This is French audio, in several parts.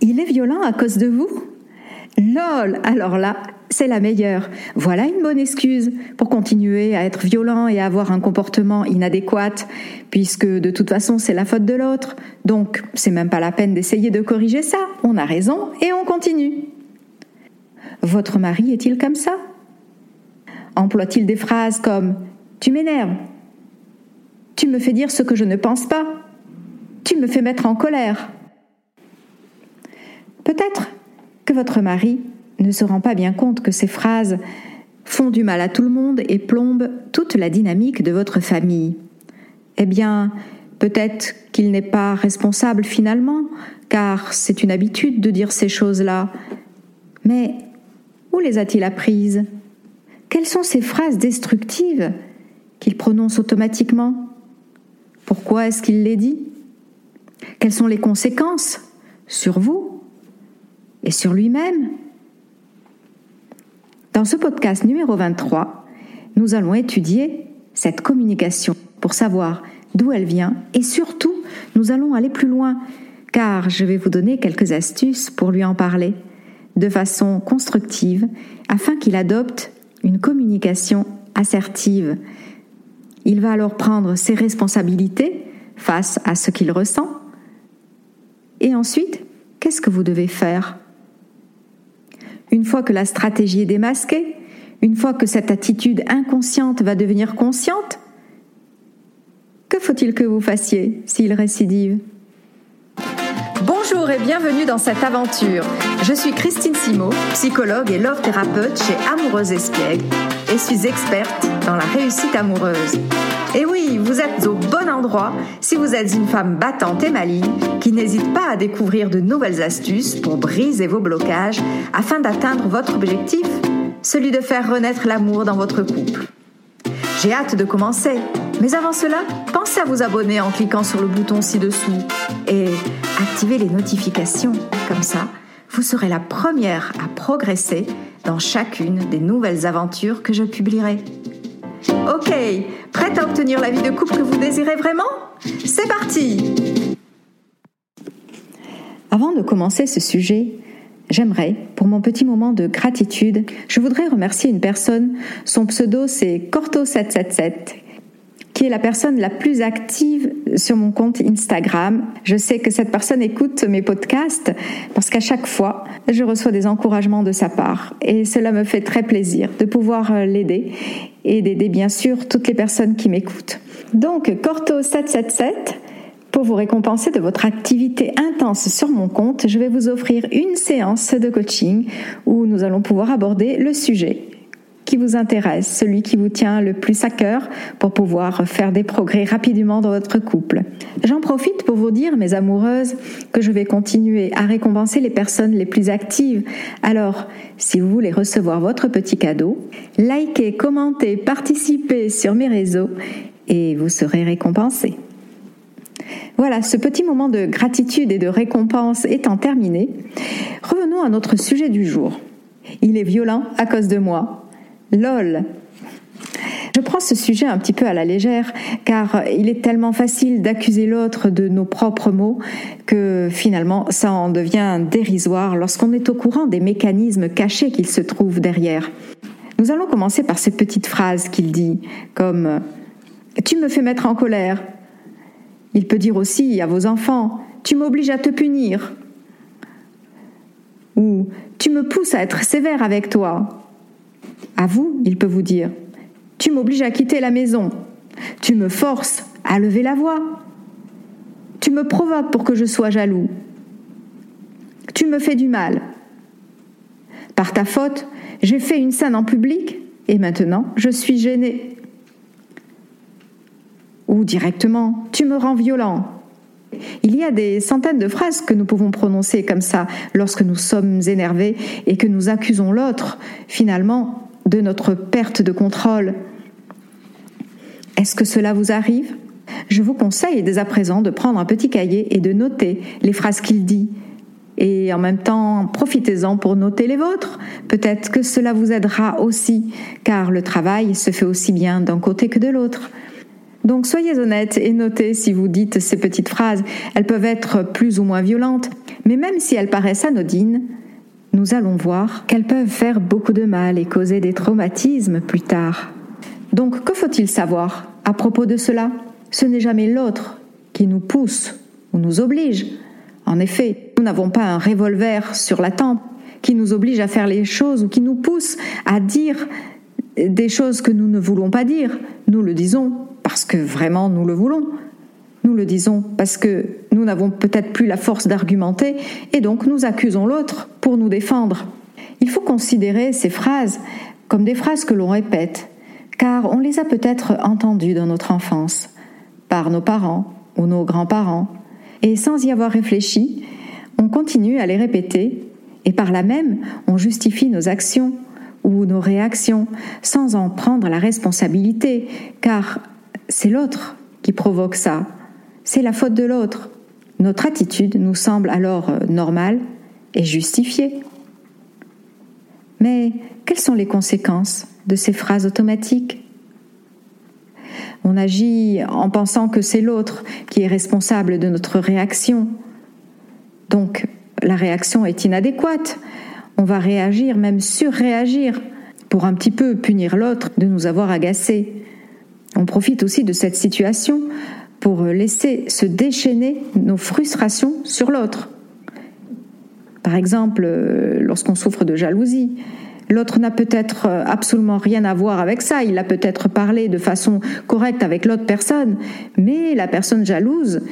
Il est violent à cause de vous? Lol, alors là, c'est la meilleure. Voilà une bonne excuse pour continuer à être violent et avoir un comportement inadéquat, puisque de toute façon c'est la faute de l'autre. Donc c'est même pas la peine d'essayer de corriger ça. On a raison et on continue. Votre mari est-il comme ça? Emploie-t-il des phrases comme ⁇ Tu m'énerves ⁇ Tu me fais dire ce que je ne pense pas ⁇ Tu me fais mettre en colère ⁇ Peut-être que votre mari ne se rend pas bien compte que ces phrases font du mal à tout le monde et plombent toute la dynamique de votre famille. Eh bien, peut-être qu'il n'est pas responsable finalement, car c'est une habitude de dire ces choses-là. Mais où les a-t-il apprises? Quelles sont ces phrases destructives qu'il prononce automatiquement? Pourquoi est-ce qu'il les dit? Quelles sont les conséquences sur vous? Et sur lui-même dans ce podcast numéro 23, nous allons étudier cette communication pour savoir d'où elle vient et surtout, nous allons aller plus loin car je vais vous donner quelques astuces pour lui en parler de façon constructive afin qu'il adopte une communication assertive. Il va alors prendre ses responsabilités face à ce qu'il ressent. Et ensuite, qu'est-ce que vous devez faire une fois que la stratégie est démasquée, une fois que cette attitude inconsciente va devenir consciente, que faut-il que vous fassiez s'il récidive? Bonjour et bienvenue dans cette aventure. Je suis Christine Simo, psychologue et love thérapeute chez Amoureuse Espiègle et suis experte dans la réussite amoureuse. Et oui, vous êtes au bon endroit si vous êtes une femme battante et maligne qui n'hésite pas à découvrir de nouvelles astuces pour briser vos blocages afin d'atteindre votre objectif, celui de faire renaître l'amour dans votre couple. J'ai hâte de commencer, mais avant cela, pensez à vous abonner en cliquant sur le bouton ci-dessous et activer les notifications. Comme ça, vous serez la première à progresser dans chacune des nouvelles aventures que je publierai. Ok, prête à obtenir la vie de couple que vous désirez vraiment? C'est parti Avant de commencer ce sujet, j'aimerais, pour mon petit moment de gratitude, je voudrais remercier une personne. Son pseudo c'est Corto777 qui est la personne la plus active sur mon compte Instagram. Je sais que cette personne écoute mes podcasts parce qu'à chaque fois, je reçois des encouragements de sa part et cela me fait très plaisir de pouvoir euh, l'aider et d'aider bien sûr toutes les personnes qui m'écoutent. Donc, Corto777, pour vous récompenser de votre activité intense sur mon compte, je vais vous offrir une séance de coaching où nous allons pouvoir aborder le sujet qui vous intéresse, celui qui vous tient le plus à cœur pour pouvoir faire des progrès rapidement dans votre couple. J'en profite pour vous dire, mes amoureuses, que je vais continuer à récompenser les personnes les plus actives. Alors, si vous voulez recevoir votre petit cadeau, likez, commentez, participez sur mes réseaux et vous serez récompensé. Voilà, ce petit moment de gratitude et de récompense étant terminé, revenons à notre sujet du jour. Il est violent à cause de moi. LOL. Je prends ce sujet un petit peu à la légère car il est tellement facile d'accuser l'autre de nos propres mots que finalement ça en devient dérisoire lorsqu'on est au courant des mécanismes cachés qu'il se trouve derrière. Nous allons commencer par cette petite phrase qu'il dit comme ⁇ Tu me fais mettre en colère ⁇ Il peut dire aussi à vos enfants ⁇ Tu m'obliges à te punir ⁇ ou ⁇ Tu me pousses à être sévère avec toi ⁇ à vous, il peut vous dire. Tu m'obliges à quitter la maison. Tu me forces à lever la voix. Tu me provoques pour que je sois jaloux. Tu me fais du mal. Par ta faute, j'ai fait une scène en public et maintenant je suis gênée. Ou directement, tu me rends violent. Il y a des centaines de phrases que nous pouvons prononcer comme ça lorsque nous sommes énervés et que nous accusons l'autre. Finalement, de notre perte de contrôle. Est-ce que cela vous arrive? Je vous conseille dès à présent de prendre un petit cahier et de noter les phrases qu'il dit. Et en même temps, profitez-en pour noter les vôtres. Peut-être que cela vous aidera aussi, car le travail se fait aussi bien d'un côté que de l'autre. Donc soyez honnête et notez si vous dites ces petites phrases. Elles peuvent être plus ou moins violentes, Mais même si elles paraissent anodines, nous allons voir qu'elles peuvent faire beaucoup de mal et causer des traumatismes plus tard. Donc que faut-il savoir à propos de cela? Ce n'est jamais l'autre qui nous pousse ou nous oblige. En effet, nous n'avons pas un revolver sur la tempe qui nous oblige à faire les choses ou qui nous pousse à dire des choses que nous ne voulons pas dire. Nous le disons parce que vraiment nous le voulons. Nous le disons parce que nous n'avons peut-être plus la force d'argumenter et donc nous accusons l'autre pour nous défendre. Il faut considérer ces phrases comme des phrases que l'on répète, car on les a peut-être entendues dans notre enfance, par nos parents ou nos grands-parents, et sans y avoir réfléchi, on continue à les répéter, et par là même on justifie nos actions ou nos réactions sans en prendre la responsabilité, car c'est l'autre qui provoque ça, c'est la faute de l'autre. Notre attitude nous semble alors euh, normale et justifiée. Mais quelles sont les conséquences de ces phrases automatiques? On agit en pensant que c'est l'autre qui est responsable de notre réaction. Donc la réaction est inadéquate. On va réagir, même surréagir, pour un petit peu punir l'autre de nous avoir agacés. On profite aussi de cette situation pour laisser se déchaîner nos frustrations sur l'autre. Par exemple, euh, lorsqu'on souffre de jalousie, l'autre n'a peut-être euh, absolument rien à voir avec ça, il a peut-être parlé de façon correcte avec l'autre personne, mais la personne jalouse,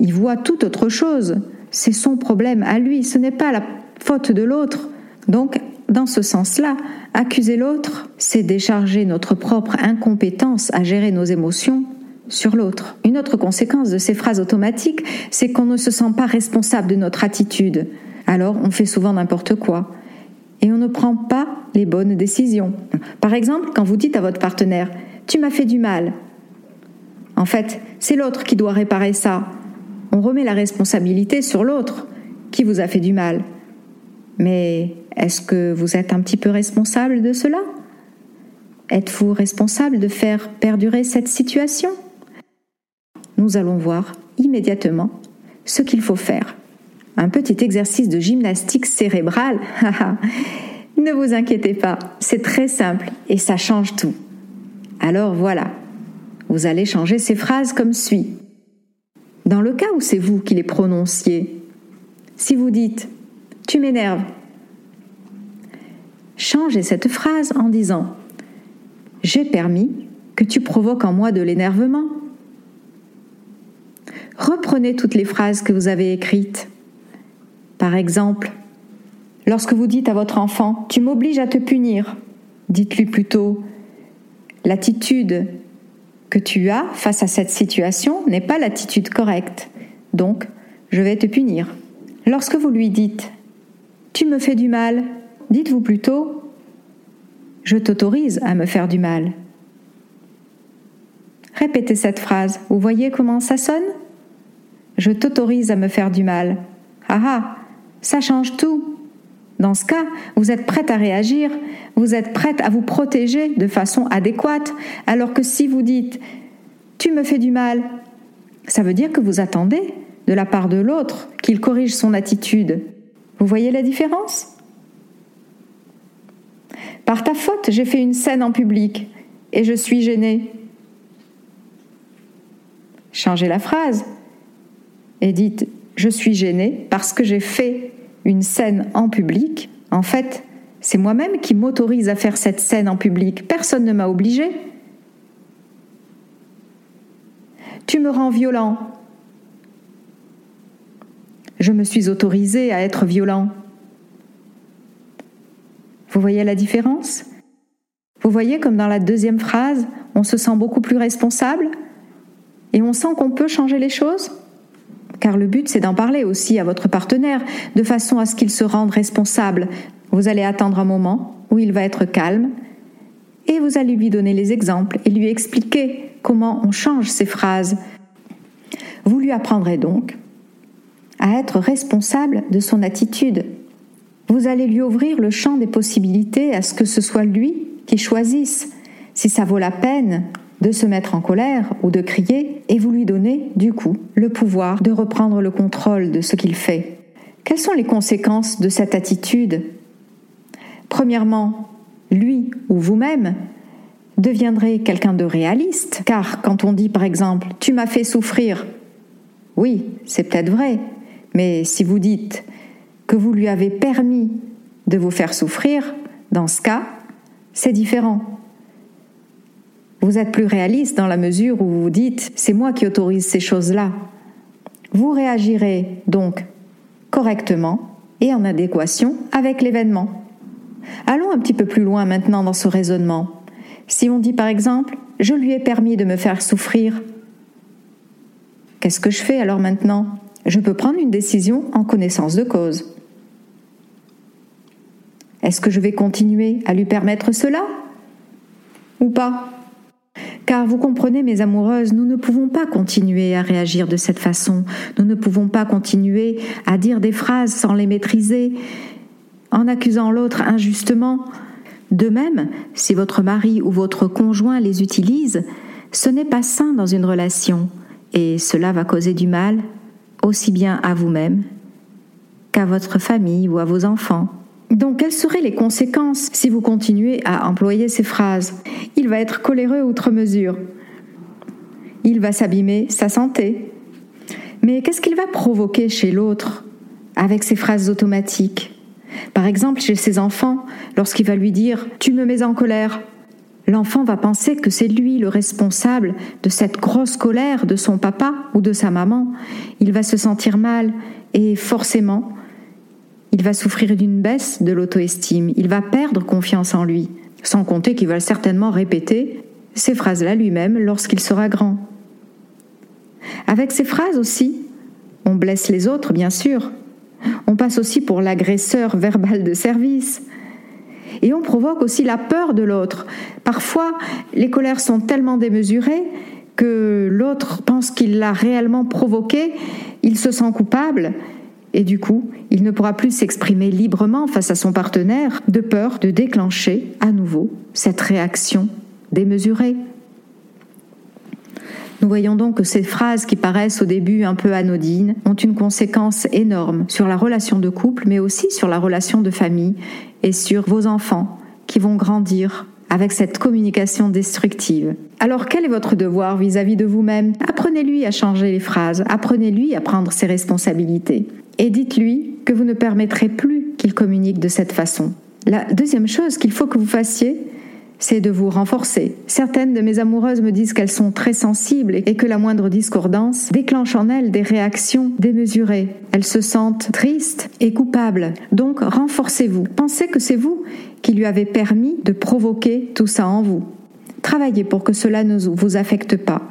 il voit tout autre chose. C'est son problème à lui, ce n'est pas la faute de l'autre. Donc, dans ce sens-là, accuser l'autre, c'est décharger notre propre incompétence à gérer nos émotions sur l'autre. Une autre conséquence de ces phrases automatiques, c'est qu'on ne se sent pas responsable de notre attitude. Alors on fait souvent n'importe quoi. Et on ne prend pas les bonnes décisions. Par exemple, quand vous dites à votre partenaire ⁇ Tu m'as fait du mal ⁇ en fait, c'est l'autre qui doit réparer ça. On remet la responsabilité sur l'autre qui vous a fait du mal. Mais est-ce que vous êtes un petit peu responsable de cela? Êtes-vous responsable de faire perdurer cette situation? Nous allons voir immédiatement ce qu'il faut faire. Un petit exercice de gymnastique cérébrale. ne vous inquiétez pas, c'est très simple et ça change tout. Alors voilà, vous allez changer ces phrases comme suit. Dans le cas où c'est vous qui les prononciez, si vous dites ⁇ Tu m'énerves ⁇ changez cette phrase en disant ⁇ J'ai permis que tu provoques en moi de l'énervement ⁇ reprenez toutes les phrases que vous avez écrites. Par exemple, lorsque vous dites à votre enfant ⁇ Tu m'obliges à te punir ⁇ dites-lui plutôt ⁇ L'attitude que tu as face à cette situation n'est pas l'attitude correcte, donc je vais te punir. Lorsque vous lui dites ⁇ Tu me fais du mal ⁇ dites-vous plutôt ⁇ Je t'autorise à me faire du mal ⁇ Répétez cette phrase, vous voyez comment ça sonne? Je t'autorise à me faire du mal. Ah ah, ça change tout. Dans ce cas, vous êtes prête à réagir, vous êtes prête à vous protéger de façon adéquate, alors que si vous dites ⁇ tu me fais du mal ⁇ ça veut dire que vous attendez de la part de l'autre qu'il corrige son attitude. Vous voyez la différence? Par ta faute, j'ai fait une scène en public et je suis gênée. Changez la phrase et dites je suis gênée parce que j'ai fait une scène en public, en fait, c'est moi-même qui m'autorise à faire cette scène en public. Personne ne m'a obligé. Tu me rends violent. Je me suis autorisée à être violent. Vous voyez la différence? Vous voyez comme dans la deuxième phrase, on se sent beaucoup plus responsable et on sent qu'on peut changer les choses? Car le but c'est d'en parler aussi à votre partenaire, de façon à ce qu'il se rende responsable. Vous allez attendre un moment où il va être calme, et vous allez lui donner les exemples et lui expliquer comment on change ces phrases. Vous lui apprendrez donc à être responsable de son attitude. Vous allez lui ouvrir le champ des possibilités à ce que ce soit lui qui choisisse si ça vaut la peine de se mettre en colère ou de crier et vous lui donnez, du coup, le pouvoir de reprendre le contrôle de ce qu'il fait. Quelles sont les conséquences de cette attitude? Premièrement, lui ou vous-même deviendrez quelqu'un de réaliste, car quand on dit par exemple ⁇ tu m'as fait souffrir ⁇ oui, c'est peut-être vrai, mais si vous dites que vous lui avez permis de vous faire souffrir, dans ce cas, c'est différent. Vous êtes plus réaliste dans la mesure où vous dites ⁇ c'est moi qui autorise ces choses-là ⁇ Vous réagirez donc correctement et en adéquation avec l'événement. Allons un petit peu plus loin maintenant dans ce raisonnement. Si on dit par exemple ⁇ je lui ai permis de me faire souffrir ⁇ Qu'est-ce que je fais alors maintenant? Je peux prendre une décision en connaissance de cause. Est-ce que je vais continuer à lui permettre cela Ou pas? Car vous comprenez, mes amoureuses, nous ne pouvons pas continuer à réagir de cette façon. Nous ne pouvons pas continuer à dire des phrases sans les maîtriser, en accusant l'autre injustement. De même, si votre mari ou votre conjoint les utilise, ce n'est pas sain dans une relation et cela va causer du mal aussi bien à vous-même qu'à votre famille ou à vos enfants. Donc quelles seraient les conséquences si vous continuez à employer ces phrases? Il va être coléreux outre mesure. Il va s'abîmer sa santé. Mais qu'est-ce qu'il va provoquer chez l'autre avec ces phrases automatiques? Par exemple, chez ses enfants, lorsqu'il va lui dire ⁇ Tu me mets en colère ⁇ l'enfant va penser que c'est lui le responsable de cette grosse colère de son papa ou de sa maman. Il va se sentir mal et forcément, il va souffrir d'une baisse de l'auto-estime, il va perdre confiance en lui, sans compter qu'il va certainement répéter ces phrases-là lui-même lorsqu'il sera grand. Avec ces phrases aussi, on blesse les autres, bien sûr. On passe aussi pour l'agresseur verbal de service. Et on provoque aussi la peur de l'autre. Parfois, les colères sont tellement démesurées que l'autre pense qu'il l'a réellement provoqué, il se sent coupable, et du coup, il ne pourra plus s'exprimer librement face à son partenaire, de peur de déclencher à nouveau cette réaction démesurée. Nous voyons donc que ces phrases qui paraissent au début un peu anodines ont une conséquence énorme sur la relation de couple, mais aussi sur la relation de famille et sur vos enfants qui vont grandir avec cette communication destructive. Alors quel est votre devoir vis-à-vis de vous-même? Apprenez-lui à changer les phrases, apprenez-lui à prendre ses responsabilités et dites-lui que vous ne permettrez plus qu'il communique de cette façon. La deuxième chose qu'il faut que vous fassiez, c'est de vous renforcer. Certaines de mes amoureuses me disent qu'elles sont très sensibles et que la moindre discordance déclenche en elles des réactions démesurées. Elles se sentent tristes et coupables. Donc renforcez-vous. Pensez que c'est vous qui lui avez permis de provoquer tout ça en vous. Travaillez pour que cela ne vous affecte pas.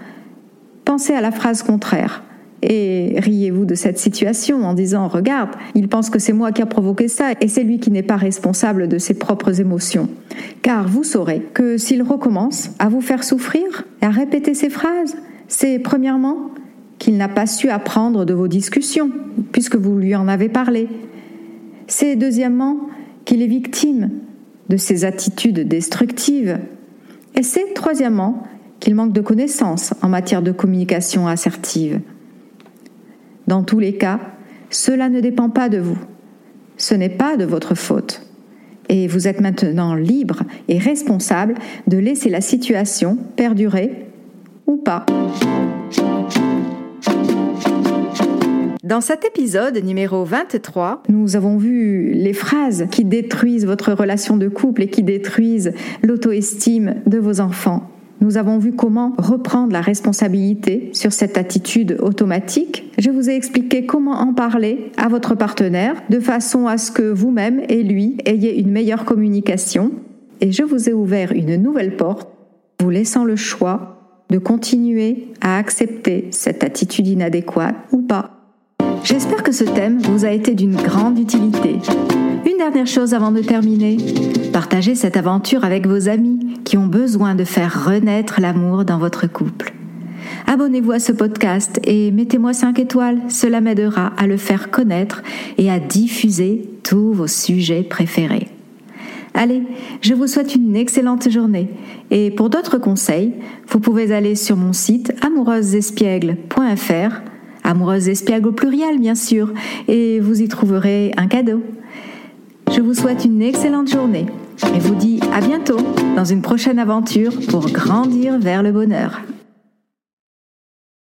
Pensez à la phrase contraire et riez-vous de cette situation en disant Regarde, il pense que c'est moi qui a provoqué ça et c'est lui qui n'est pas responsable de ses propres émotions. Car vous saurez que s'il recommence à vous faire souffrir et à répéter ces phrases, c'est premièrement qu'il n'a pas su apprendre de vos discussions, puisque vous lui en avez parlé. C'est deuxièmement qu'il est victime de ses attitudes destructives. Et c'est troisièmement qu'il manque de connaissances en matière de communication assertive. Dans tous les cas, cela ne dépend pas de vous. Ce n'est pas de votre faute. Et vous êtes maintenant libre et responsable de laisser la situation perdurer ou pas. Dans cet épisode numéro 23, nous avons vu les phrases qui détruisent votre relation de couple et qui détruisent l'auto-estime de vos enfants. Nous avons vu comment reprendre la responsabilité sur cette attitude automatique. Je vous ai expliqué comment en parler à votre partenaire de façon à ce que vous-même et lui ayez une meilleure communication. Et je vous ai ouvert une nouvelle porte, vous laissant le choix de continuer à accepter cette attitude inadéquate ou pas. J'espère que ce thème vous a été d'une grande utilité. Une dernière chose avant de terminer. Partagez cette aventure avec vos amis qui ont besoin de faire renaître l'amour dans votre couple. Abonnez-vous à ce podcast et mettez-moi 5 étoiles, cela m'aidera à le faire connaître et à diffuser tous vos sujets préférés. Allez, je vous souhaite une excellente journée et pour d'autres conseils, vous pouvez aller sur mon site amoureusesespiègles.fr Amoureuse espiègle au pluriel, bien sûr, et vous y trouverez un cadeau. Je vous souhaite une excellente journée et vous dis à bientôt dans une prochaine aventure pour grandir vers le bonheur.